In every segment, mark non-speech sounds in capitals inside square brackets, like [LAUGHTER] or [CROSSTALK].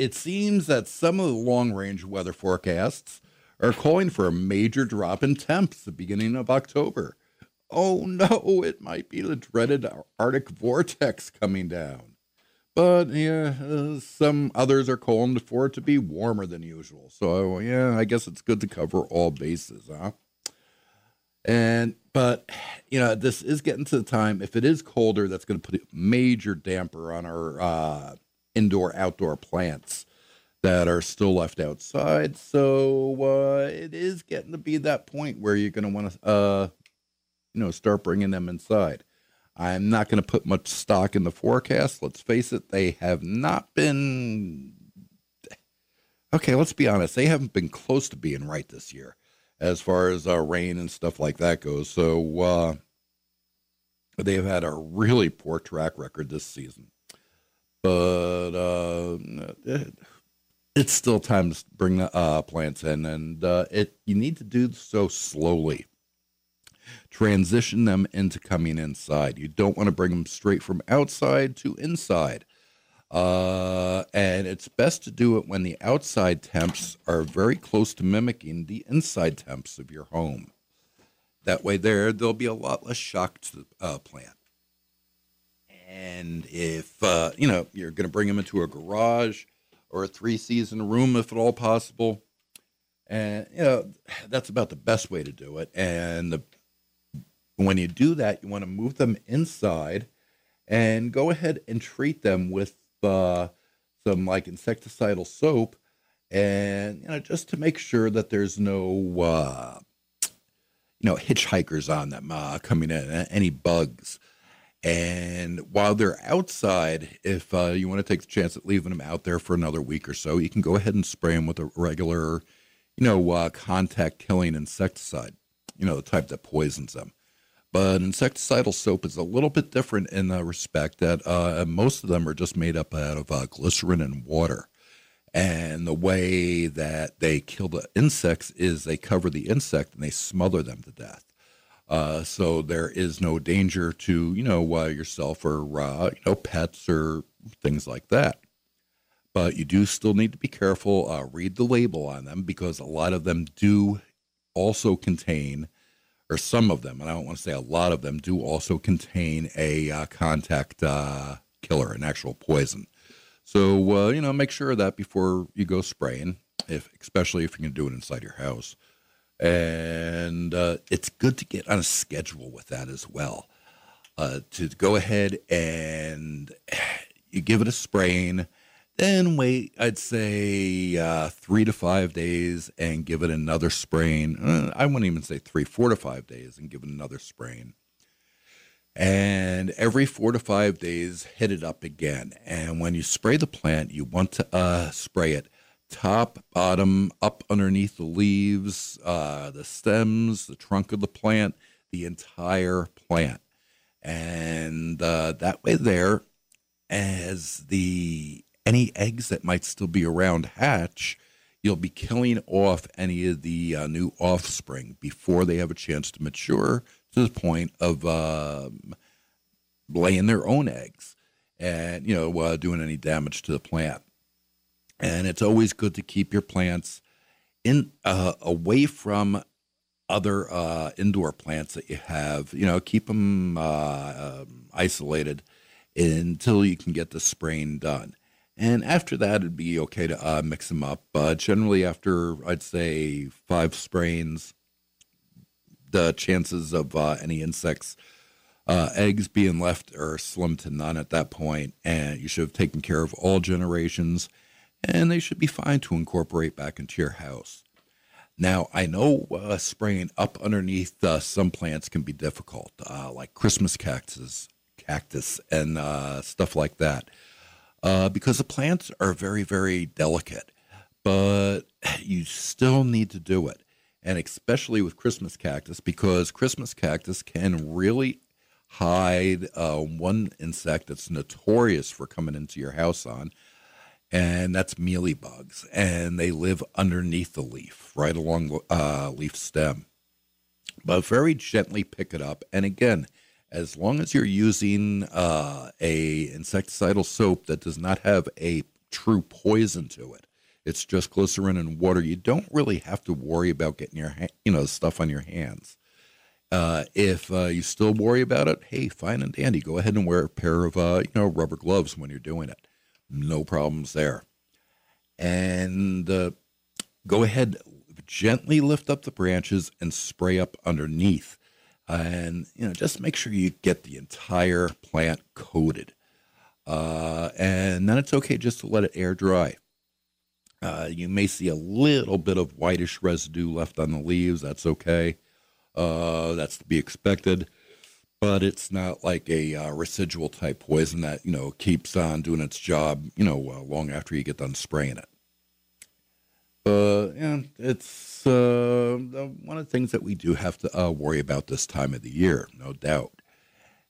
it seems that some of the long range weather forecasts are calling for a major drop in temps at the beginning of October. Oh no, it might be the dreaded Arctic vortex coming down. But yeah, uh, some others are calling for it to be warmer than usual. So yeah, I guess it's good to cover all bases, huh? And but you know, this is getting to the time. If it is colder, that's going to put a major damper on our uh, indoor outdoor plants that are still left outside. So uh, it is getting to be that point where you're going to want to, uh, you know, start bringing them inside. I'm not going to put much stock in the forecast. Let's face it, they have not been. Okay, let's be honest. They haven't been close to being right this year as far as uh, rain and stuff like that goes. So uh, they've had a really poor track record this season. But uh, it's still time to bring the uh, plants in, and uh, it you need to do so slowly. Transition them into coming inside. You don't want to bring them straight from outside to inside. Uh, and it's best to do it when the outside temps are very close to mimicking the inside temps of your home. That way, there there'll be a lot less shock to the uh, plant. And if uh, you know you're going to bring them into a garage or a three-season room, if at all possible, and you know that's about the best way to do it. And the, when you do that, you want to move them inside and go ahead and treat them with uh, some like insecticidal soap, and you know just to make sure that there's no uh, you know hitchhikers on them uh, coming in, any bugs. And while they're outside, if uh, you want to take the chance at leaving them out there for another week or so, you can go ahead and spray them with a regular, you know, uh, contact killing insecticide, you know, the type that poisons them. But insecticidal soap is a little bit different in the respect that uh, most of them are just made up out of uh, glycerin and water. And the way that they kill the insects is they cover the insect and they smother them to death. Uh, so there is no danger to you know uh, yourself or uh, you know pets or things like that. But you do still need to be careful. Uh, read the label on them because a lot of them do also contain or some of them, and I don't want to say a lot of them, do also contain a uh, contact uh, killer, an actual poison. So you know, make sure of that before you go spraying, if especially if going to do it inside your house. And uh, it's good to get on a schedule with that as well. Uh, to go ahead and [SIGHS] you give it a spraying then wait, I'd say uh, three to five days and give it another spraying. Uh, I wouldn't even say three, four to five days and give it another spraying. And every four to five days, hit it up again. And when you spray the plant, you want to uh, spray it top, bottom, up underneath the leaves, uh, the stems, the trunk of the plant, the entire plant. And uh, that way, there, as the any eggs that might still be around hatch, you'll be killing off any of the uh, new offspring before they have a chance to mature to the point of um, laying their own eggs and you know uh, doing any damage to the plant. And it's always good to keep your plants in uh, away from other uh, indoor plants that you have. You know, keep them uh, um, isolated until you can get the spraying done. And after that, it'd be okay to uh, mix them up. But generally, after I'd say five sprains, the chances of uh, any insects, uh, eggs being left are slim to none at that point, and you should have taken care of all generations, and they should be fine to incorporate back into your house. Now, I know uh, spraying up underneath uh, some plants can be difficult, uh, like Christmas cactus, cactus, and uh, stuff like that uh, because the plants are very, very delicate, but you still need to do it. And especially with Christmas cactus, because Christmas cactus can really hide uh, one insect that's notorious for coming into your house on, and that's mealybugs. And they live underneath the leaf, right along the uh, leaf stem. But very gently pick it up. And again, as long as you're using uh, a insecticidal soap that does not have a true poison to it. It's just glycerin and water. You don't really have to worry about getting your ha- you know stuff on your hands. Uh, if uh, you still worry about it, hey, fine and dandy. Go ahead and wear a pair of uh, you know rubber gloves when you're doing it. No problems there. And uh, go ahead, gently lift up the branches and spray up underneath. And you know, just make sure you get the entire plant coated. Uh, and then it's okay just to let it air dry. Uh, you may see a little bit of whitish residue left on the leaves. That's okay. Uh, that's to be expected, but it's not like a uh, residual type poison that you know keeps on doing its job. You know, uh, long after you get done spraying it. Uh, yeah, it's uh, one of the things that we do have to uh, worry about this time of the year, no doubt.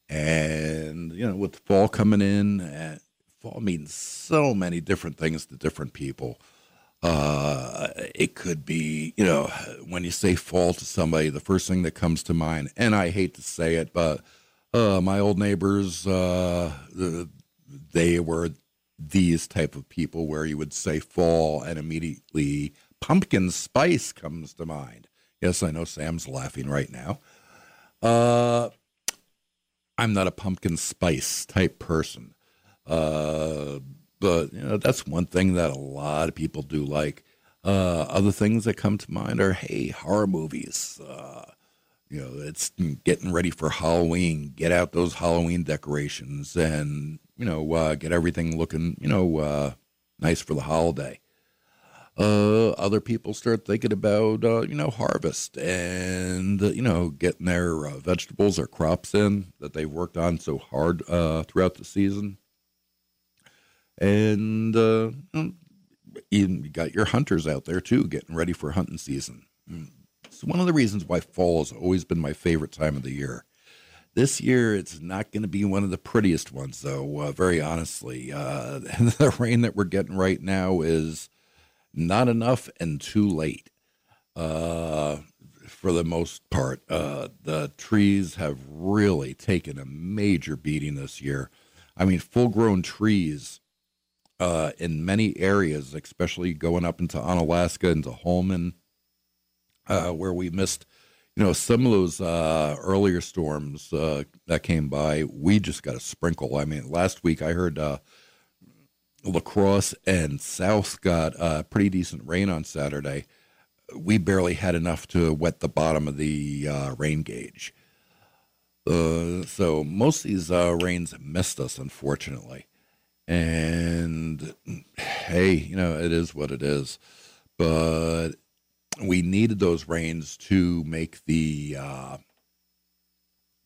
And you know, with fall coming in, fall means so many different things to different people. Uh, it could be, you know, when you say fall to somebody, the first thing that comes to mind, and I hate to say it, but uh, my old neighbors, uh, they were these type of people where you would say fall and immediately pumpkin spice comes to mind. Yes, I know Sam's laughing right now. Uh, I'm not a pumpkin spice type person. Uh, but you know that's one thing that a lot of people do like. Uh, other things that come to mind are hey horror movies. Uh, you know, it's getting ready for Halloween. Get out those Halloween decorations and you know uh, get everything looking you know uh, nice for the holiday. Uh, other people start thinking about uh, you know harvest and you know getting their vegetables or crops in that they've worked on so hard throughout the season and uh, you got your hunters out there too, getting ready for hunting season. It's one of the reasons why fall has always been my favorite time of the year. This year, it's not going to be one of the prettiest ones, though. Uh, very honestly, uh, [LAUGHS] the rain that we're getting right now is not enough and too late. Uh, for the most part, uh, the trees have really taken a major beating this year. I mean, full-grown trees uh, in many areas, especially going up into Onalaska, into Holmen, uh, where we missed, you know, some of those uh, earlier storms uh, that came by. We just got a sprinkle. I mean, last week I heard uh, La and South got uh, pretty decent rain on Saturday. We barely had enough to wet the bottom of the rain gauge. so most of these rains missed us, unfortunately. And hey, you know, it is what it is. But we needed those rains to make the uh,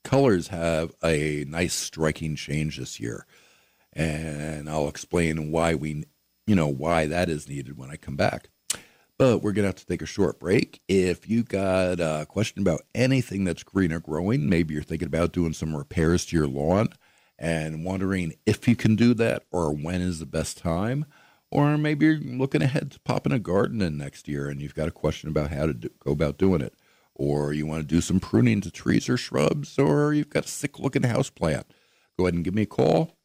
colors have a nice striking change this year. And I'll explain why we, you know, why that is needed when I come back. But we're going to have to take a short break. If you got a question about anything that's green or growing, maybe you're thinking about doing some repairs to your lawn, and wondering if you can do that or when is the best time. Or maybe you're looking ahead to popping a garden in next year and you've got a question about how to do, go about doing it. Or you want to do some pruning to trees or shrubs, or you've got a sick looking house plant. Go ahead and give me a call.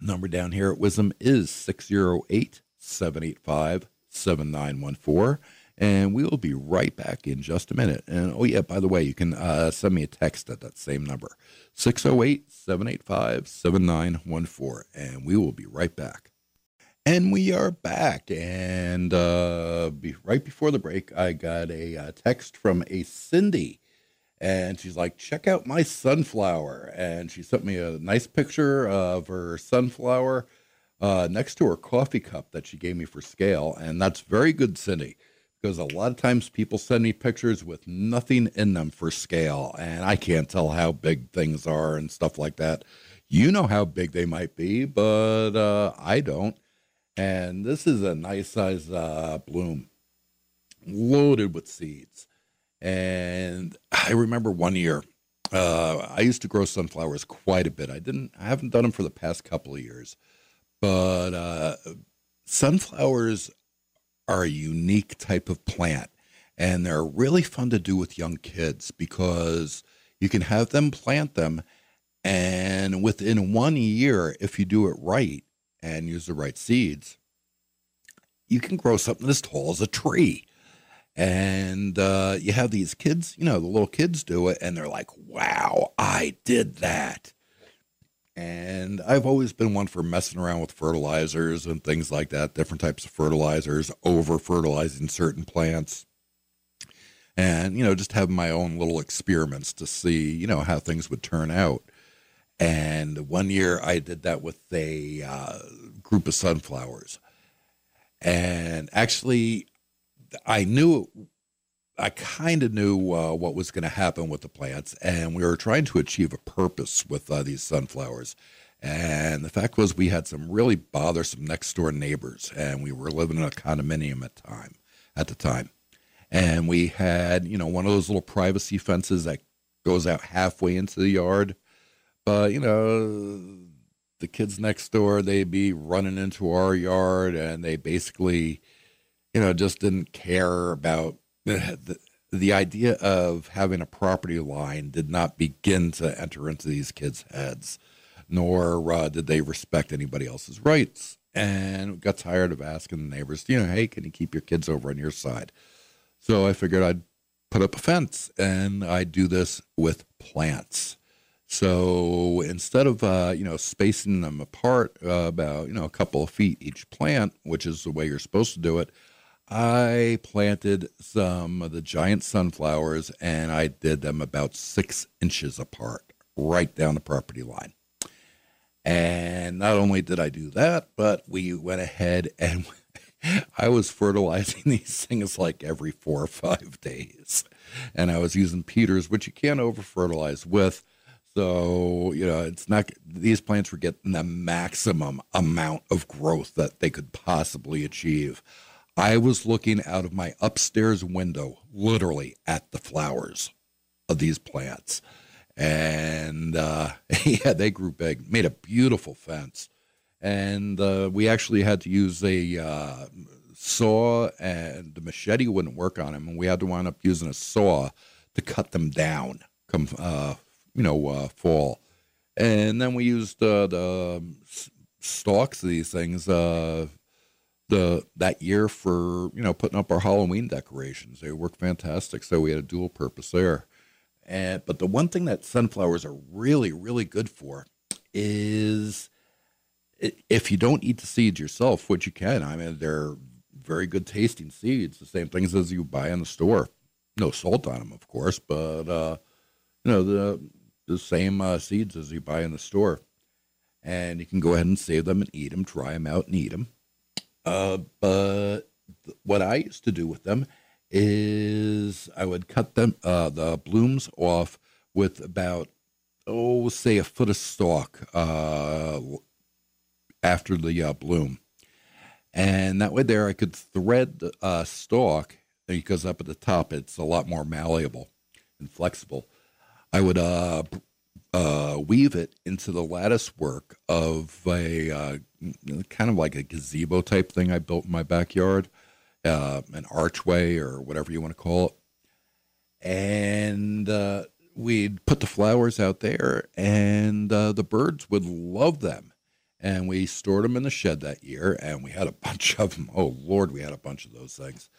Number down here at WIZM is 608 785 7914 and we will be right back in just a minute. And oh, yeah, by the way, you can uh, send me a text at that same number 608 785 7914, and we will be right back. And we are back. And uh, be, right before the break, I got a uh, text from a Cindy. And she's like, check out my sunflower. And she sent me a nice picture of her sunflower uh, next to her coffee cup that she gave me for scale. And that's very good, Cindy because a lot of times people send me pictures with nothing in them for scale, and I can't tell how big things are and stuff like that. You know how big they might be, but uh, I don't. And this is a nice size uh, bloom, loaded with seeds. And I remember one year, uh, I used to grow sunflowers quite a bit. I didn't, I haven't done them for the past couple of years, but uh, sunflowers are a unique type of plant and they're really fun to do with young kids because you can have them plant them and within one year if you do it right and use the right seeds you can grow something as tall as a tree. And uh, you have these kids, you know, the little kids do it, and they're like, wow, I did that. And I've always been one for messing around with fertilizers and things like that, different types of fertilizers, over fertilizing certain plants. And, you know, just having my own little experiments to see, you know, how things would turn out. And one year I did that with a uh, group of sunflowers. And actually, I knew, I kind of knew uh, what was going to happen with the plants, and we were trying to achieve a purpose with uh, these sunflowers. And the fact was, we had some really bothersome next door neighbors, and we were living in a condominium at time at the time, and we had you know one of those little privacy fences that goes out halfway into the yard, but you know the kids next door they'd be running into our yard, and they basically you know, just didn't care about the, the idea of having a property line did not begin to enter into these kids' heads, nor uh, did they respect anybody else's rights. And got tired of asking the neighbors, you know, hey, can you keep your kids over on your side? So I figured I'd put up a fence, and I do this with plants. So instead of uh, you know spacing them apart uh, about you know a couple of feet each plant, which is the way you're supposed to do it, I planted some of the giant sunflowers and I did them about six inches apart, right down the property line. And not only did I do that, but we went ahead and [LAUGHS] I was fertilizing [LAUGHS] these things like every four or five days. And I was using Peters, which you can't over fertilize with. So, you know, it's not, these plants were getting the maximum amount of growth that they could possibly achieve. I was looking out of my upstairs window, literally at the flowers of these plants. And uh, [LAUGHS] yeah, they grew big, made a beautiful fence. And uh, we actually had to use a uh, saw, and the machete wouldn't work on them. And we had to wind up using a saw to cut them down, come, uh, you know, uh, fall. And then we used uh, the stalks of these things the that year for you know putting up our Halloween decorations. They worked fantastic, so we had a dual purpose there. And but the one thing that sunflowers are really really good for is if you don't eat the seeds yourself, which you can. I mean, they're very good tasting seeds, the same things as you buy in the store. No salt on them, of course, but uh, you know the the same uh, seeds as you buy in the store. And you can go ahead and save them and eat them, try them out and eat them uh, but what I used to do with them is I would cut them uh, the blooms off with about oh say a foot of stalk uh, after the uh, bloom, and that way there I could thread the uh, stalk because up at the top it's a lot more malleable and flexible. I would uh, weave it into the lattice work of a uh, kind of like a gazebo type thing I built in my backyard, uh, an archway or whatever you want to call it. And uh, we'd put the flowers out there, and uh, the birds would love them. And we stored them in the shed that year, and we had a [LAUGHS] bunch of them. Oh, Lord, we had a bunch of those things.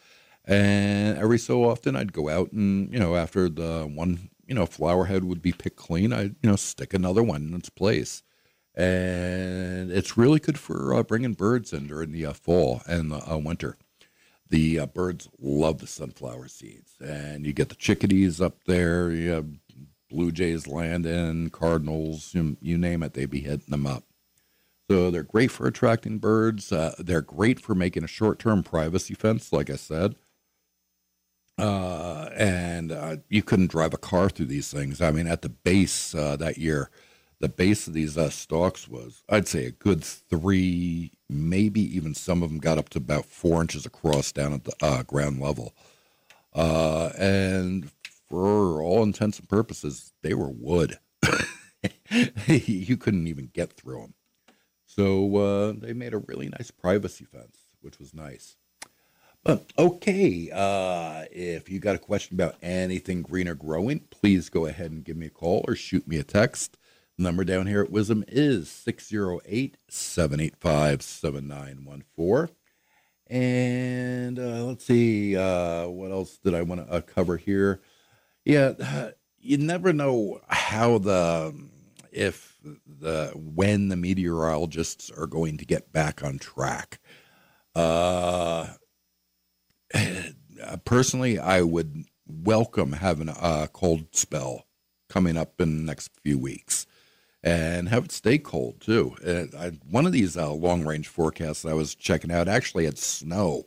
And every so often, I'd go out and, you know, after the one you know, flower head would be picked clean, I, you know, stick another one in its place. And it's really good for uh, bringing birds in during the uh, fall and the uh, winter. The uh, birds love the sunflower seeds, and you get the chickadees up there. You have blue jays landing, cardinals, you, you name it, they be hitting them up. So they're great for attracting birds. Uh, they're great for making a short-term privacy fence, like I said. Uh, and uh, you couldn't drive a car through these things. I mean, at the base uh, that year, the base of these uh, stalks was, I'd say, a good three, maybe even some of them got up to about four inches across down at the uh, ground level. Uh, and for all intents and purposes, they were wood. [LAUGHS] you couldn't even get through them. So they made a really nice privacy fence, which was nice. But okay, uh, if you got a question about anything green or growing, please go ahead and give me a call or shoot me a text. The number down here at WIZM is 608 785 7914. And uh, let's see, uh, what else did I want to uh, cover here? Yeah, uh, [SIGHS] you never know how the if the when the meteorologists are going to get back on track. Uh, personally, I would welcome having a cold spell coming up in the next few weeks and have it stay cold too. I, one of these uh, long range forecasts I was checking out actually had snow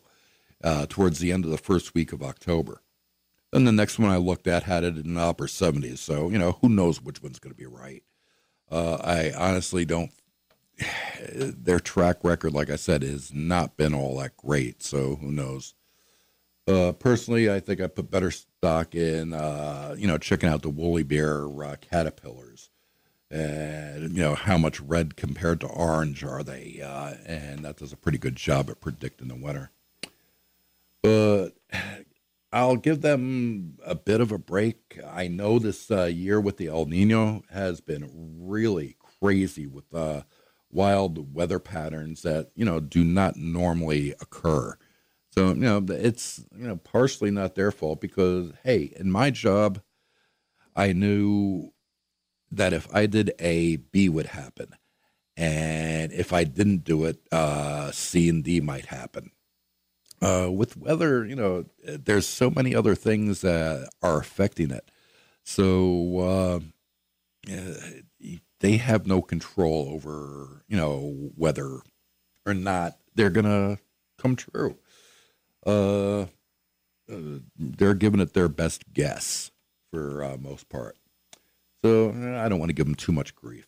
uh, towards the end of the first week of October. Then the next one I looked at had it in the upper 70s. So, you know, who knows which one's going to be right. Uh, I honestly don't. [SIGHS] Their track record, like I said, has not been all that great. So who knows? Uh, personally, I think I put better stock in, uh, you know, checking out the woolly bear uh, caterpillars. And you know how much red compared to orange are they? Uh, and that does a pretty good job at predicting the winter but [SIGHS] i'll give them a bit of a break. I know this uh, year with the el nino has been really crazy with uh, wild weather patterns that you know do not normally occur so you know it's you know partially not their fault because hey in my job i knew that if I did A, B would happen. And if I didn't do it, uh, C and D might happen. Uh, with weather, you know, there's so many other things that are affecting it. So uh, they have no control over, you know, whether or not they're going to come true. Uh, uh, they're giving it their best guess for uh, most part. So I don't want to give them too much grief.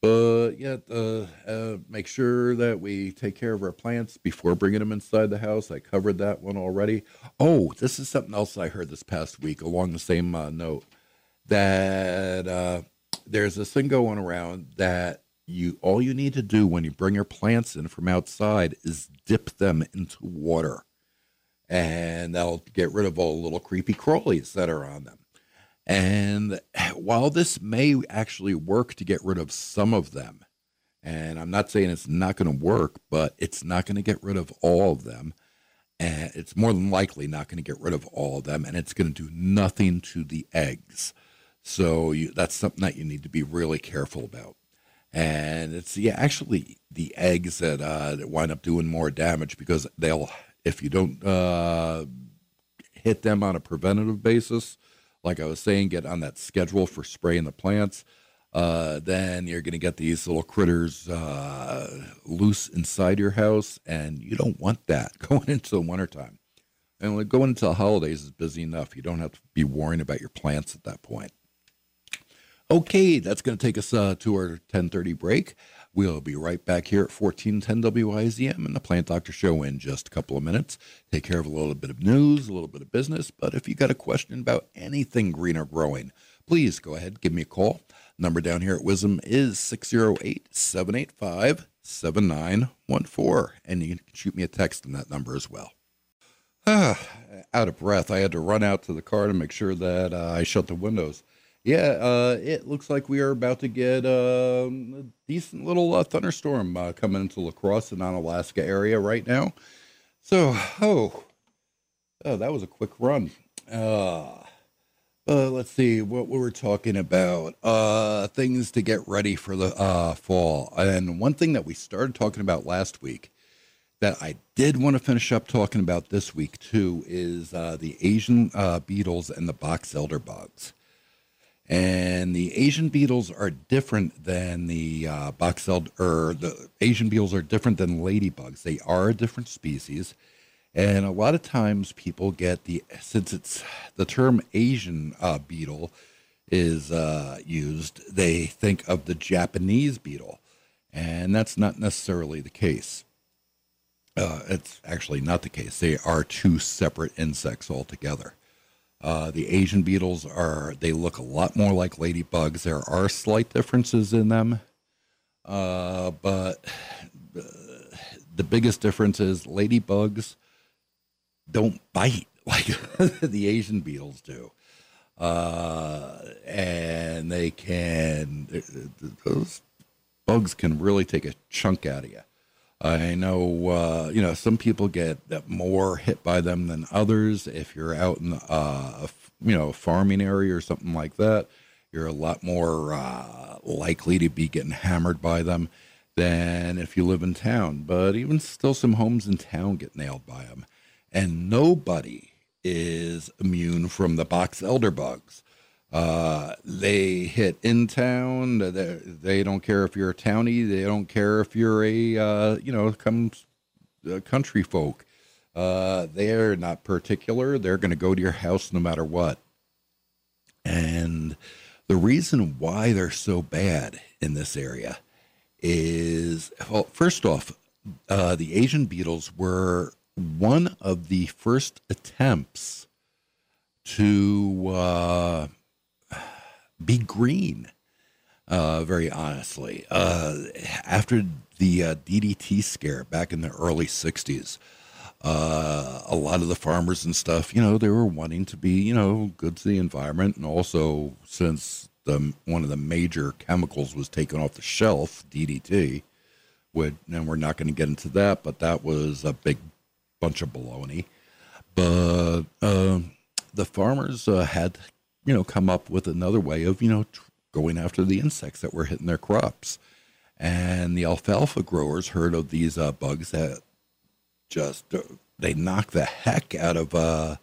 But yet, uh, uh, make sure that we take care of our plants before bringing them inside the house. I covered that one already. Oh, this is something else I heard this past week along the same uh, note that uh, there's this thing going around that you all you need to do when you bring your plants in from outside is dip them into water, and that'll get rid of all the little creepy crawlies that are on them. And while this may actually work to get rid of some of them, and I'm not saying it's not going to work, but it's not going to get rid of all of them. And it's more than likely not going to get rid of all of them, and it's going to do nothing to the eggs. So you, that's something that you need to be really careful about. And it's yeah, actually the eggs that, uh, that wind up doing more damage because they'll, if you don't uh, hit them on a preventative basis, like I was saying, get on that schedule for spraying the plants. Uh, then you're going to get these little critters uh, loose inside your house, and you don't want that [LAUGHS] going into the wintertime. And going into the holidays is busy enough. You don't have to be worrying about your plants at that point. Okay, that's going to take us uh, to our 10:30 break. We'll be right back here at 1410 WIZM and the Plant Doctor Show in just a couple of minutes. Take care of a little bit of news, a little bit of business. But if you got a question about anything green or growing, please go ahead, give me a call. Number down here at WIZM is 608 785 7914. And you can shoot me a text on that number as well. Ah, [SIGHS] out of breath. I had to run out to the car to make sure that uh, I shut the windows. Yeah, uh, it looks like we are about to get um, a decent little uh, thunderstorm uh, coming into La Crosse and Onalaska area right now. So, oh, oh, that was a quick run. Uh, uh, let's see what we were talking about. Uh, things to get ready for the uh, fall. And one thing that we started talking about last week that I did want to finish up talking about this week too is the Asian beetles and the box elder bugs. And the Asian beetles are different than the uh, box elder, or the Asian beetles are different than ladybugs. They are a different species. And a lot of times people get the, since it's the term Asian uh, beetle is uh, used, they think of the Japanese beetle. And that's not necessarily the case. Uh, it's actually not the case. They are two separate insects altogether. Uh, the Asian beetles are, they look a lot more like ladybugs. There are slight differences in them. Uh, but the biggest difference is ladybugs don't bite [LAUGHS] like the Asian beetles do. Uh, and they can, those bugs can really take a chunk out of you. I know, uh, you know, some people get more hit by them than others. If you're out in, uh, you know, a farming area or something like that, you're a lot more uh, likely to be getting hammered by them than if you live in town. But even still, some homes in town get nailed by them. And nobody is immune from the box elder bugs. Uh, they hit in town. They, they don't care if you're a townie. They don't care if you're a uh, you know come uh, country folk. Uh, they're not particular. They're going to go to your house no matter what. And the reason why they're so bad in this area is well, first off, uh, the Asian beetles were one of the first attempts to uh, be green. Uh, very honestly, uh, after the uh, DDT scare back in the early '60s, uh, a lot of the farmers and stuff, you know, they were wanting to be, you know, good to the environment, and also since the one of the major chemicals was taken off the shelf, DDT, would, and we're not going to get into that, but that was a big bunch of baloney. But uh, the farmers uh, had you know, come up with another way of, you know, going after the insects that were hitting their crops. And the alfalfa growers heard of these uh, bugs that just uh, they knock the heck out of uh,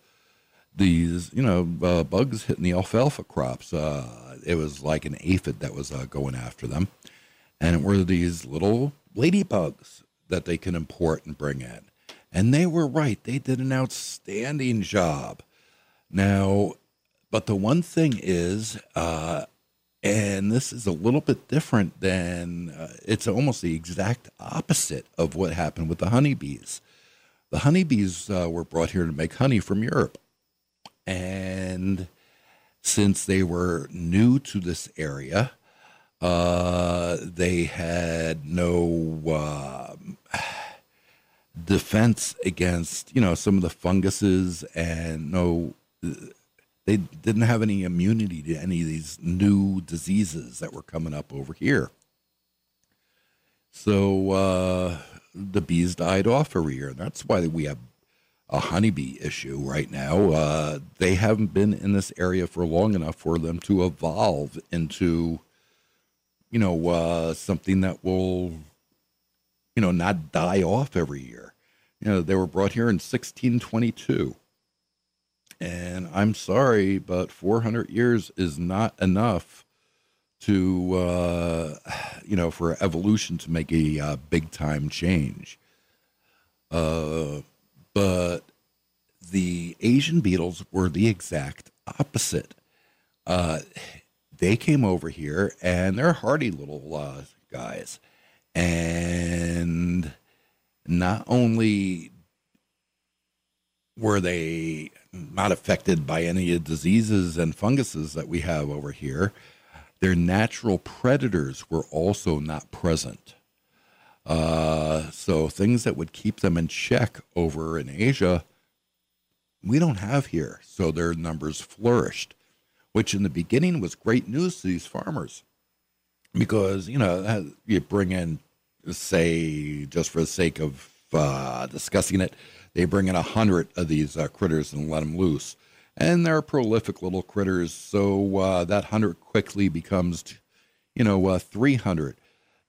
these, you know, uh, bugs hitting the alfalfa crops. Uh, it was like an aphid that was uh, going after them, and it were these little ladybugs that they can import and bring in. And they were right; they did an outstanding job. Now, but the one thing is, uh, and this is a little bit different than uh, it's almost the exact opposite of what happened with the honeybees. The honeybees uh, were brought here to make honey from Europe. And since they were new to this area, uh, they had no uh, [SIGHS] defense against, you know, some of the funguses and no they didn't have any immunity to any of these new diseases that were coming up over here. So uh, the bees died off every year. That's why we have a honeybee issue right now. Uh, they haven't been in this area for long enough for them to evolve into, you know, uh, something that will, you know, not die off every year. You know, they were brought here in 1622. And I'm sorry, but 400 years is not enough to, uh, [SIGHS] you know, for evolution to make a uh, big time change. Uh, but the Asian beetles were the exact opposite. Uh, they came over here and they're hardy little uh, guys. And not only were they not affected by any diseases and funguses that we have over here. Their natural predators were also not present. Uh, so things that would keep them in check over in Asia, we don't have here. So their numbers flourished, which in the beginning was great news to these farmers because, you know, you bring in, say, just for the sake of uh, discussing it, they bring in a hundred of these uh, critters and let them loose. And they're prolific little critters, so uh, that hundred quickly becomes, you know, uh, 300.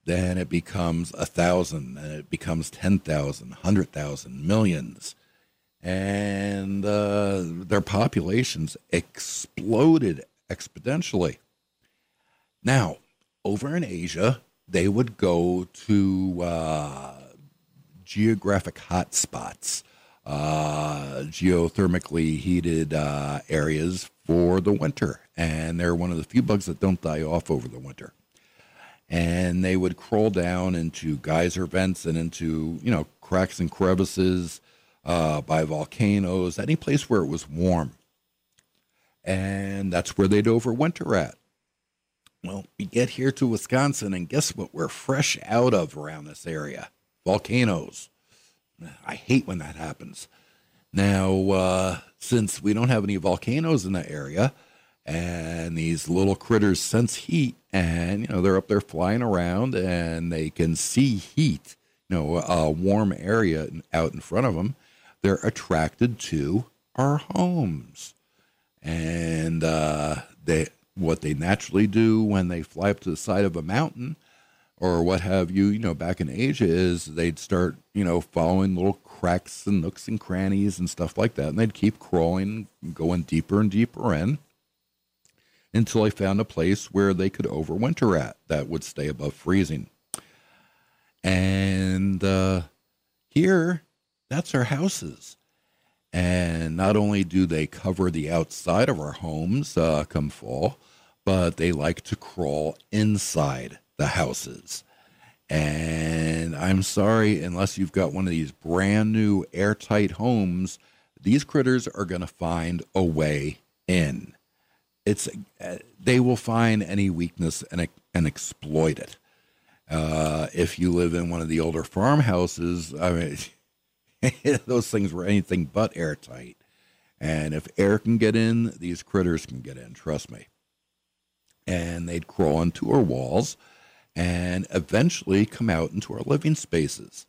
Then it becomes a thousand, and it becomes 10,000, 100,000, millions. And uh, their populations exploded exponentially. Now, over in Asia, they would go to uh, geographic hotspots uh, geothermically heated uh, areas for the winter. And they're one of the few bugs that don't die off over the winter. And they would crawl down into geyser vents and into, you know, cracks and crevices uh, by volcanoes, any place where it was warm. And that's where they'd overwinter at. Well, we get here to Wisconsin, and guess what we're fresh out of around this area? Volcanoes. I hate when that happens. Now, uh, since we don't have any volcanoes in that area, and these little critters sense heat, and you know they're up there flying around, and they can see heat you know a warm area out in front of them, they're attracted to our homes, and uh, they what they naturally do when they fly up to the side of a mountain or what have you, you know, back in Asia is they'd start, you know, following little cracks and nooks and crannies and stuff like that. And they'd keep crawling, going deeper and deeper in until they found a place where they could overwinter at that would stay above freezing. And uh, here, that's our houses. And not only do they cover the outside of our homes uh, come fall, but they like to crawl inside the houses. And I'm sorry, unless you've got one of these brand new airtight homes, these critters are going to find a way in. It's uh, they will find any weakness and and exploit it. Uh, if you live in one of the older farmhouses, I mean, [LAUGHS] those things were anything but airtight. And if air can get in, these critters can get in. Trust me. And they'd crawl into our walls and eventually come out into our living spaces.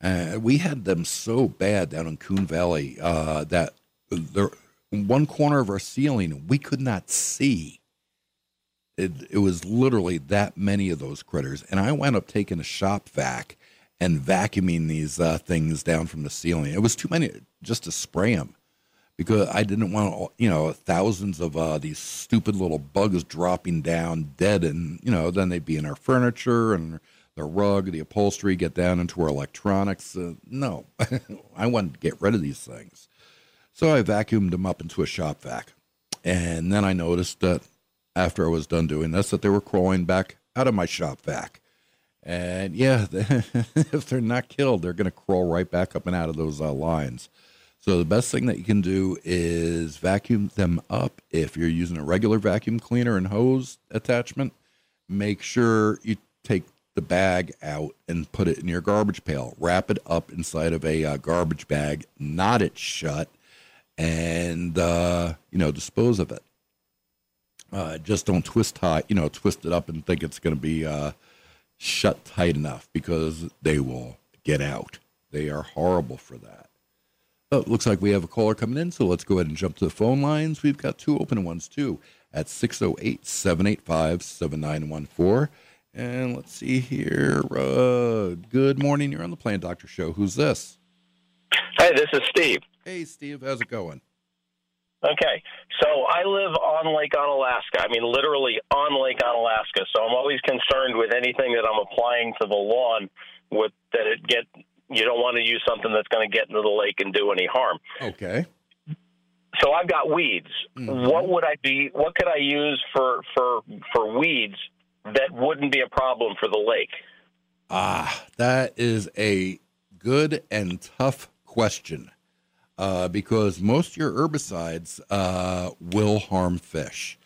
Uh, we had them so bad down in Coon Valley uh, that there, one corner of our ceiling we could not see. It, it was literally that many of those critters, and I wound up taking a shop vac and vacuuming these uh, things down from the ceiling. It was too many just to spray them because I didn't want you know thousands of uh, these stupid little bugs dropping down dead, and you know then they'd be in our furniture and the rug, the upholstery, get down into our electronics. Uh, no, [LAUGHS] I wanted to get rid of these things, so I vacuumed them up into a shop vac, and then I noticed that after I was done doing this that they were crawling back out of my shop vac. And yeah, [LAUGHS] if they're not killed, they're going to crawl right back up and out of those uh, lines. So the best thing that you can do is vacuum them up. If you're using a regular vacuum cleaner and hose attachment, make sure you take the bag out and put it in your garbage pail. Wrap it up inside of a uh, garbage bag, knot it shut, and uh, you know dispose of it. Uh, just don't twist tight, you know, twist it up and think it's going to be uh, shut tight enough because they will get out. They are horrible for that. Oh, looks like we have a caller coming in, so let's go ahead and jump to the phone lines. We've got two open ones, too, at 608 785 7914. And let's see here. Uh, good morning. You're on the Plant Doctor Show. Who's this? Hey, this is Steve. Hey, Steve. How's it going? Okay. So I live on Lake Onalaska. I mean, literally on Lake Onalaska. So I'm always concerned with anything that I'm applying to the lawn with that it get you don't want to use something that's going to get into the lake and do any harm. Okay. So I've got weeds. Mm-hmm. What would I be? What could I use for for for weeds that wouldn't be a problem for the lake? Ah, that is a good and tough question. Uh, because most of your herbicides uh, will harm fish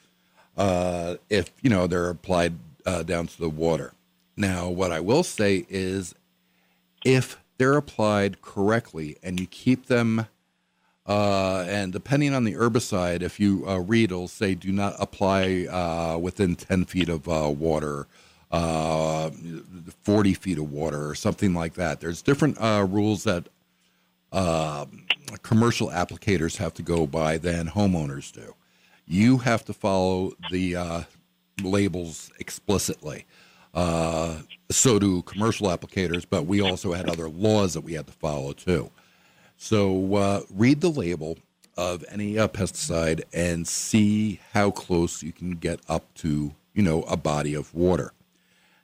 uh, if you know they're applied uh, down to the water. Now, what I will say is, if they're applied correctly and you keep them uh, and depending on the herbicide, if you uh, read, it'll say do not apply uh, within 10 feet of uh, water, uh, 40 feet of water, or something like that. There's different uh, rules that um, commercial applicators have to go by than homeowners do. You have to follow the labels explicitly. Uh, so do commercial applicators, but we also had other laws that we had to follow too. So uh, read the label of any uh, pesticide and see how close you can get up to, you know, a body of water.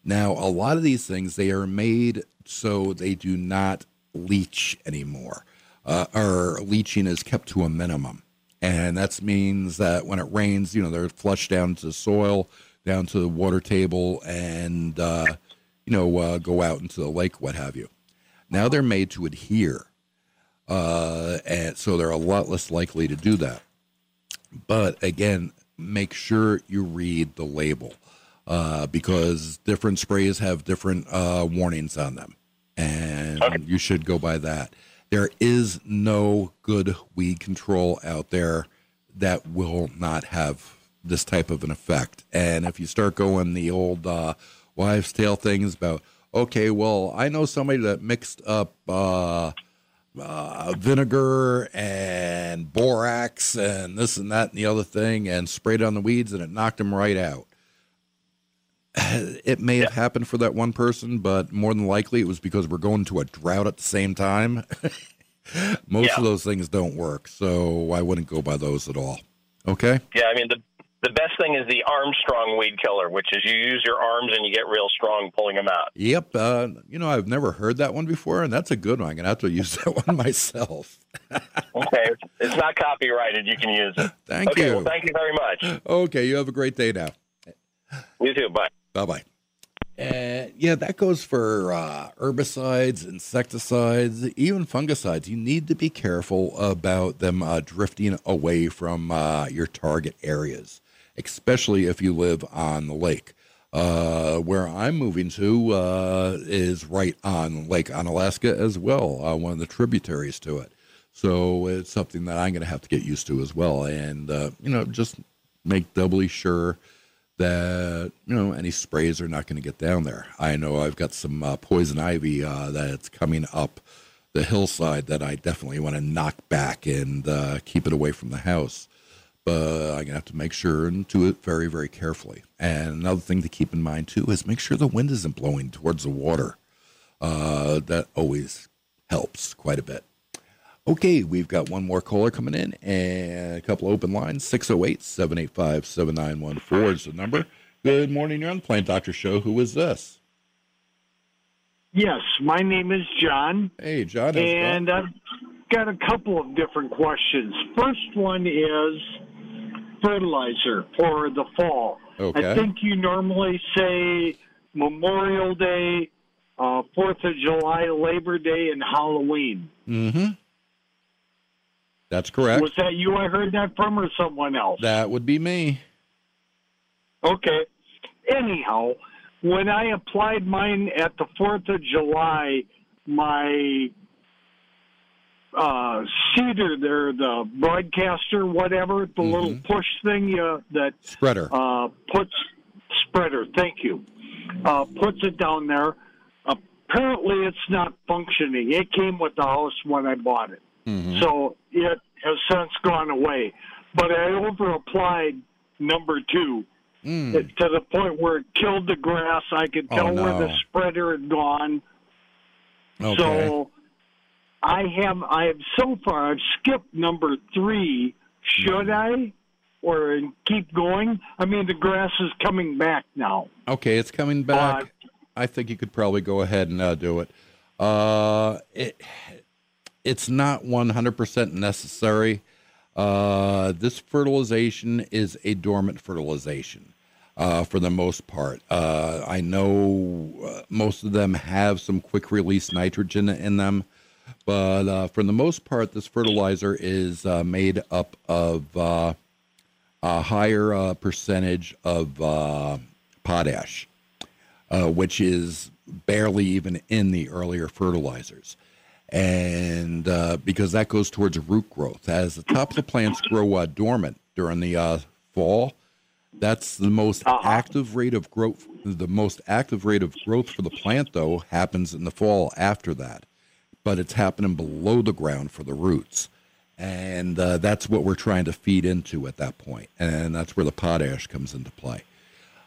Now, a lot of these things they are made so they do not leach anymore, uh, or leaching is kept to a minimum, and that means that when it rains, you know, they're flushed down to the soil down to the water table and uh, you know uh, go out into the lake, what have you. Now they're made to adhere, uh, and so they're a lot less likely to do that. But again, make sure you read the label uh, because different sprays have different uh, warnings on them, and okay. you should go by that. There is no good weed control out there that will not have this type of an effect. And if you start going the old uh, wives' tale things about, Okay, well, I know somebody that mixed up uh, uh, vinegar and borax and this and that and the other thing and sprayed on the weeds and it knocked them right out. It may have happened for that one person, but more than likely it was because we're going to a drought at the same time. [LAUGHS] Most Yeah. of those things don't work, so I wouldn't go by those at all. Okay? Yeah, I mean the the best thing is the Armstrong weed killer, which is you use your arms and you get real strong pulling them out. Yep. Uh, you know, I've never heard that one before, and that's a good one. I'm going to have to use [LAUGHS] that one myself. [LAUGHS] Okay, it's, not copyrighted. You can use it. Thank okay, you. well, thank you very much. Okay, you have a great day now. You too. Bye. Bye bye. And yeah, that goes for uh, herbicides, insecticides, even fungicides. You need to be careful about them uh, drifting away from uh, your target areas, especially if you live on the lake. Uh, where I'm moving to uh, is right on Lake Onalaska as well, uh, one of the tributaries to it. So it's something that I'm going to have to get used to as well, and uh, you know, just make doubly sure that you know any sprays are not going to get down there. I know I've got some uh, poison ivy uh, that's coming up the hillside that I definitely want to knock back and keep it away from the house. But I'm gonna have to make sure and do it very, very carefully. And another thing to keep in mind too is make sure the wind isn't blowing towards the water. Uh, that always helps quite a bit. Okay, we've got one more caller coming in and a couple open lines. 608 785 7914 is the number. Good morning. You're on the Plant Doctor Show. Who is this? Yes, my name is John, Hey, John. how's it going? and I've got a couple of different questions. First one is fertilizer for the fall. Okay. I think you normally say Memorial Day, uh, Fourth of July, Labor Day, and Halloween. Mm-hmm. That's correct. Was that you I heard that from, or someone else? that would be me. Okay. Anyhow, when I applied mine at the Fourth of July, my uh, seeder there, the broadcaster, whatever, the little push thing you, that Spreader. uh, puts spreader. Thank you. Uh, puts it down there. Apparently, it's not functioning. It came with the house when I bought it, Mhm. so it has since gone away. But I over applied number two Mm. to the point where it killed the grass. I could Oh, tell where the spreader had gone. Okay. So I have I have so far I've skipped number three. Should I or keep going? I mean the grass is coming back now. Okay, it's coming back. I think you could probably go ahead and uh, do it. Uh, it it's not 100% necessary. Uh, this fertilization is a dormant fertilization uh, for the most part. Uh, I know uh, most of them have some quick release nitrogen in them, but uh, for the most part, this fertilizer is uh, made up of uh, a higher uh, percentage of uh, potash uh, which is barely even in the earlier fertilizers. And uh, because that goes towards root growth. As the top of the plants grow uh, dormant during the uh, fall, that's the most active rate of growth. The most active rate of growth for the plant, though, happens in the fall after that. But it's happening below the ground for the roots. And uh, that's what we're trying to feed into at that point. And that's where the potash comes into play.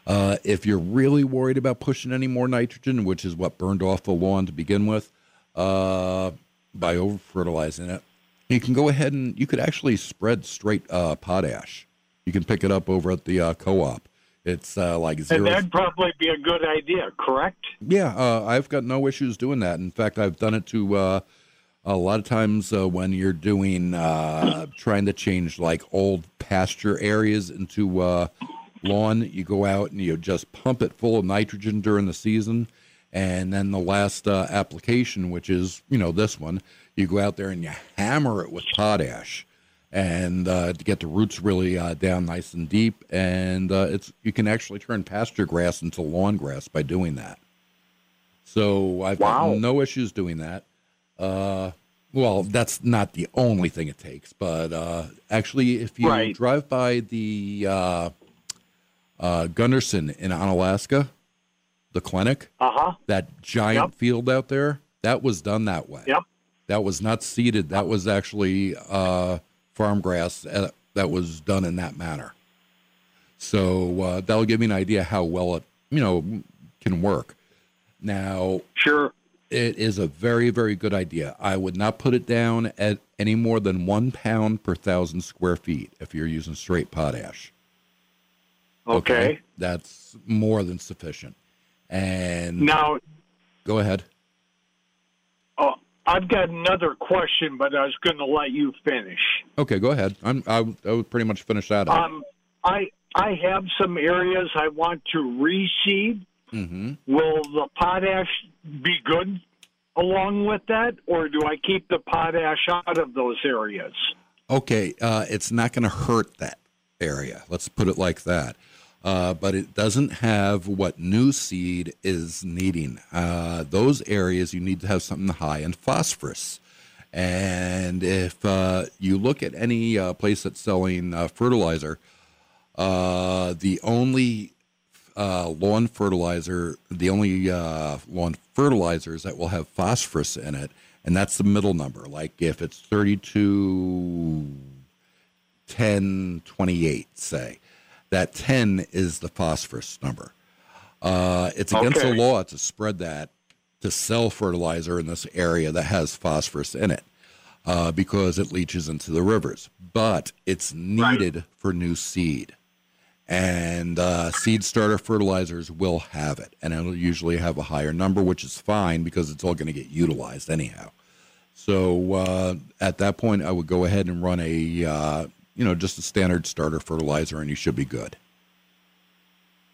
Uh, if you're really worried about pushing any more nitrogen, which is what burned off the lawn to begin with, uh, by over fertilizing it, you can go ahead and you could actually spread straight uh, potash. You can pick it up over at the uh, co-op. It's uh, like And that'd probably be a good idea, correct? Yeah, uh, I've got no issues doing that. In fact, I've done it to uh, a lot of times uh, when you're doing uh, trying to change like old pasture areas into uh, lawn. You go out and you just pump it full of nitrogen during the season, and then the last uh, application, which is you know this one, you go out there and you hammer it with potash. And uh, to get the roots really uh, down nice and deep, and uh, it's you can actually turn pasture grass into lawn grass by doing that. So I've Wow. got no issues doing that. Uh, well, that's not the only thing it takes, but uh, actually, if you Right. drive by the uh, uh, Gundersen in Onalaska, the clinic, Uh huh. that giant Yep. field out there, that was done that way. Yep. That was not seeded. That was actually farm grass uh, that was done in that manner. So uh, that'll give me an idea how well it, you know, can work. Now, Sure. it is a very, very good idea. I would not put it down at any more than one pound per thousand square feet if you're using straight potash. Okay. That's more than sufficient. And Now, go ahead. oh, I've got another question, but I was going to let you finish. Okay, go ahead. I'm, I, I would pretty much finish that up. Um, I I have some areas I want to reseed. hmm Will the potash be good along with that, or do I keep the potash out of those areas? Okay, uh, it's not going to hurt that area. Let's put it like that. Uh, but it doesn't have what new seed is needing. Uh, those areas you need to have something high in phosphorus. And if uh, you look at any uh, place that's selling uh, fertilizer, uh, the only uh, lawn fertilizer, the only uh, lawn fertilizers that will have phosphorus in it, and that's the middle number. Like if it's 32, 10, 28, say, that 10 is the phosphorus number. Uh, it's against Okay. the law to spread that to sell fertilizer in this area that has phosphorus in it uh, because it leaches into the rivers. But it's needed for new seed. And uh, seed starter fertilizers will have it. And it'll usually have a higher number, which is fine because it's all going to get utilized anyhow. So uh, at that point, I would go ahead and run a, uh, you know, just a standard starter fertilizer, and you should be good.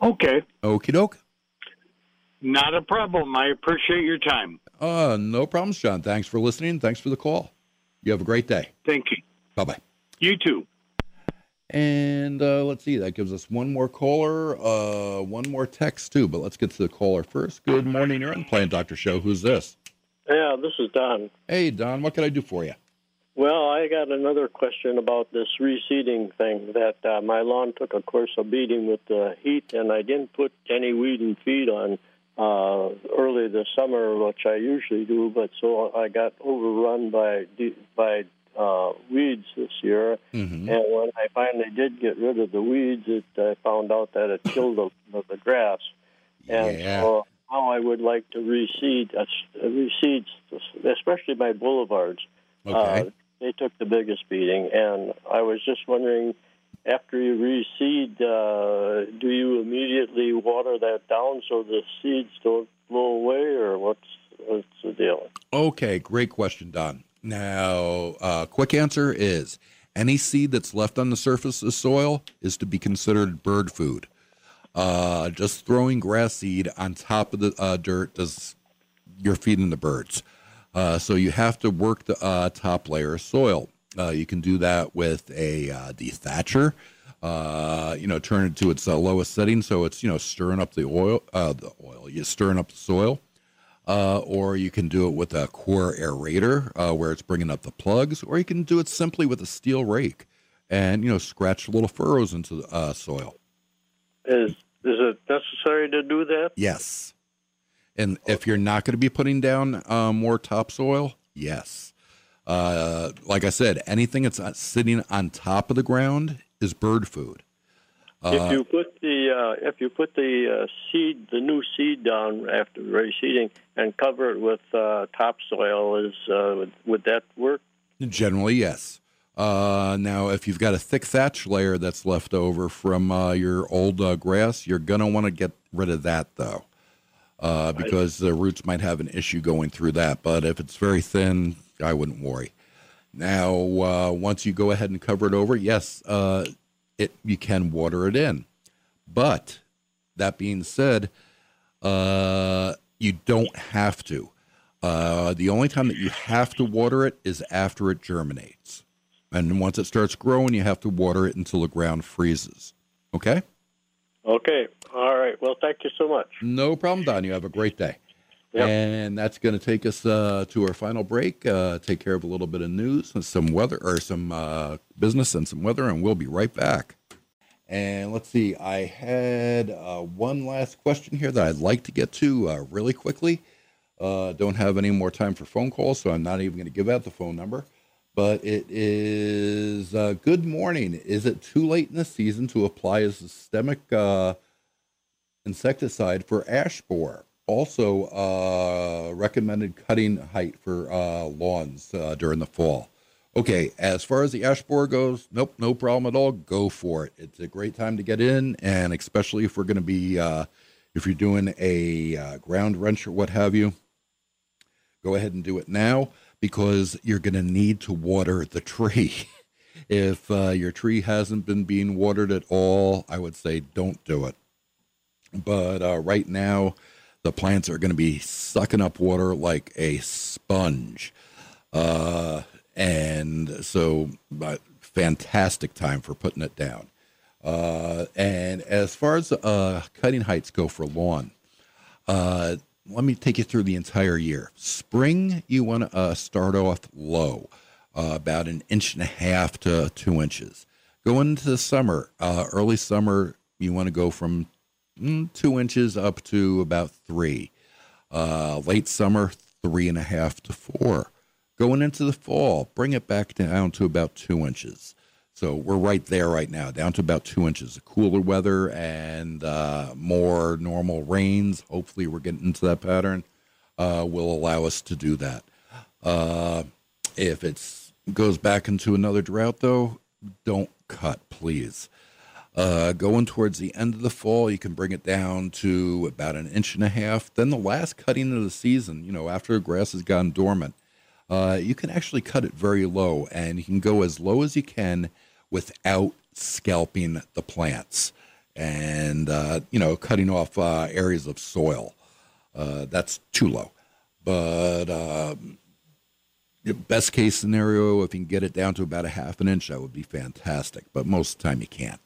Okay, Okie doke. Not a problem. I appreciate your time. Uh, no problems, John. Thanks for listening. Thanks for the call. You have a great day. Thank you. Bye bye. You too. And uh, let's see, that gives us one more caller, uh, one more text too. But let's get to the caller first. Good morning. You're on the Plant Doctor Show. Who's this? Yeah, this is Don. Hey, Don. What can I do for you? Well, I got another question about this reseeding thing. That uh, my lawn took a course of beating with the heat, and I didn't put any weed and feed on uh, early this summer, which I usually do. But so I got overrun by by uh, weeds this year. Mm-hmm. And when I finally did get rid of the weeds, it I found out that it killed the, the, the grass. And Yeah. so how I would like to reseed, uh, reseed, especially my boulevards. Okay. Uh, they took the biggest beating, and I was just wondering, after you reseed, uh, do you immediately water that down so the seeds don't blow away, or what's what's the deal? Okay, great question, Don. Now, uh, quick answer is any seed that's left on the surface of soil is to be considered bird food. Uh, just throwing grass seed on top of the uh, dirt does you're feeding the birds. Uh, so you have to work the uh, top layer of soil. Uh, you can do that with a uh, dethatcher. Uh, you know, turn it to its uh, lowest setting, so it's you know stirring up the oil. Uh, the oil, you stirring up the soil uh, or you can do it with a core aerator uh, where it's bringing up the plugs, or you can do it simply with a steel rake and you know scratch little furrows into the uh, soil. Is is it necessary to do that? Yes, and if you're not going to be putting down uh, more topsoil, yes. Uh, like I said, anything that's sitting on top of the ground is bird food. if you put the uh, if you put the uh, seed, the new seed down after reseeding, and cover it with uh, topsoil, is uh, would, would that work? Generally, yes. Uh, now, if you've got a thick thatch layer that's left over from uh, your old uh, grass, you're going to want to get rid of that, though, uh, because the roots might have an issue going through that. But if it's very thin, I wouldn't worry. Now, uh, once you go ahead and cover it over, yes, uh, it you can water it in. But that being said, uh, you don't have to. Uh, the only time that you have to water it is after it germinates. And once it starts growing, you have to water it until the ground freezes. Okay? Okay. All right. Well, thank you so much. No problem, Don. You have a great day. And that's going to take us uh, to our final break. Uh, take care of a little bit of news and some weather, or some uh, business and some weather, and we'll be right back. And let's see, I had uh, one last question here that I'd like to get to uh, really quickly. Uh, don't have any more time for phone calls, so I'm not even going to give out the phone number. But it is good morning. Is it too late in the season to apply a systemic insecticide for ash borer? Also, uh, recommended cutting height for uh, lawns uh, during the fall. Okay, as far as the ash borer goes, nope, no problem at all. Go for it. It's a great time to get in, and especially if we're going to be, uh, if you're doing a uh, ground drench or what have you, go ahead and do it now because you're going to need to water the tree. [LAUGHS] if uh, your tree hasn't been being watered at all, I would say don't do it. But right now, the plants are going to be sucking up water like a sponge. Uh, and so, uh, fantastic time for putting it down. Uh, and as far as uh, cutting heights go for lawn, uh, let me take you through the entire year. Spring, you want to uh, start off low, uh, about an inch and a half to two inches. Going into the summer, early summer, you want to go from two inches up to about three. Uh, late summer, three and a half to four. Going into the fall, bring it back down to about two inches. So we're right there right now, down to about two inches of cooler weather and uh, more normal rains. Hopefully, we're getting into that pattern. Uh, will allow us to do that. Uh, if it goes back into another drought, though, don't cut, please. Uh, going towards the end of the fall, you can bring it down to about an inch and a half. Then the last cutting of the season, you know, after the grass has gone dormant, uh, you can actually cut it very low, and you can go as low as you can without scalping the plants and uh, you know cutting off uh, areas of soil. Uh, that's too low, but um, best case scenario, if you can get it down to about a half an inch, that would be fantastic. But most of the time, you can't.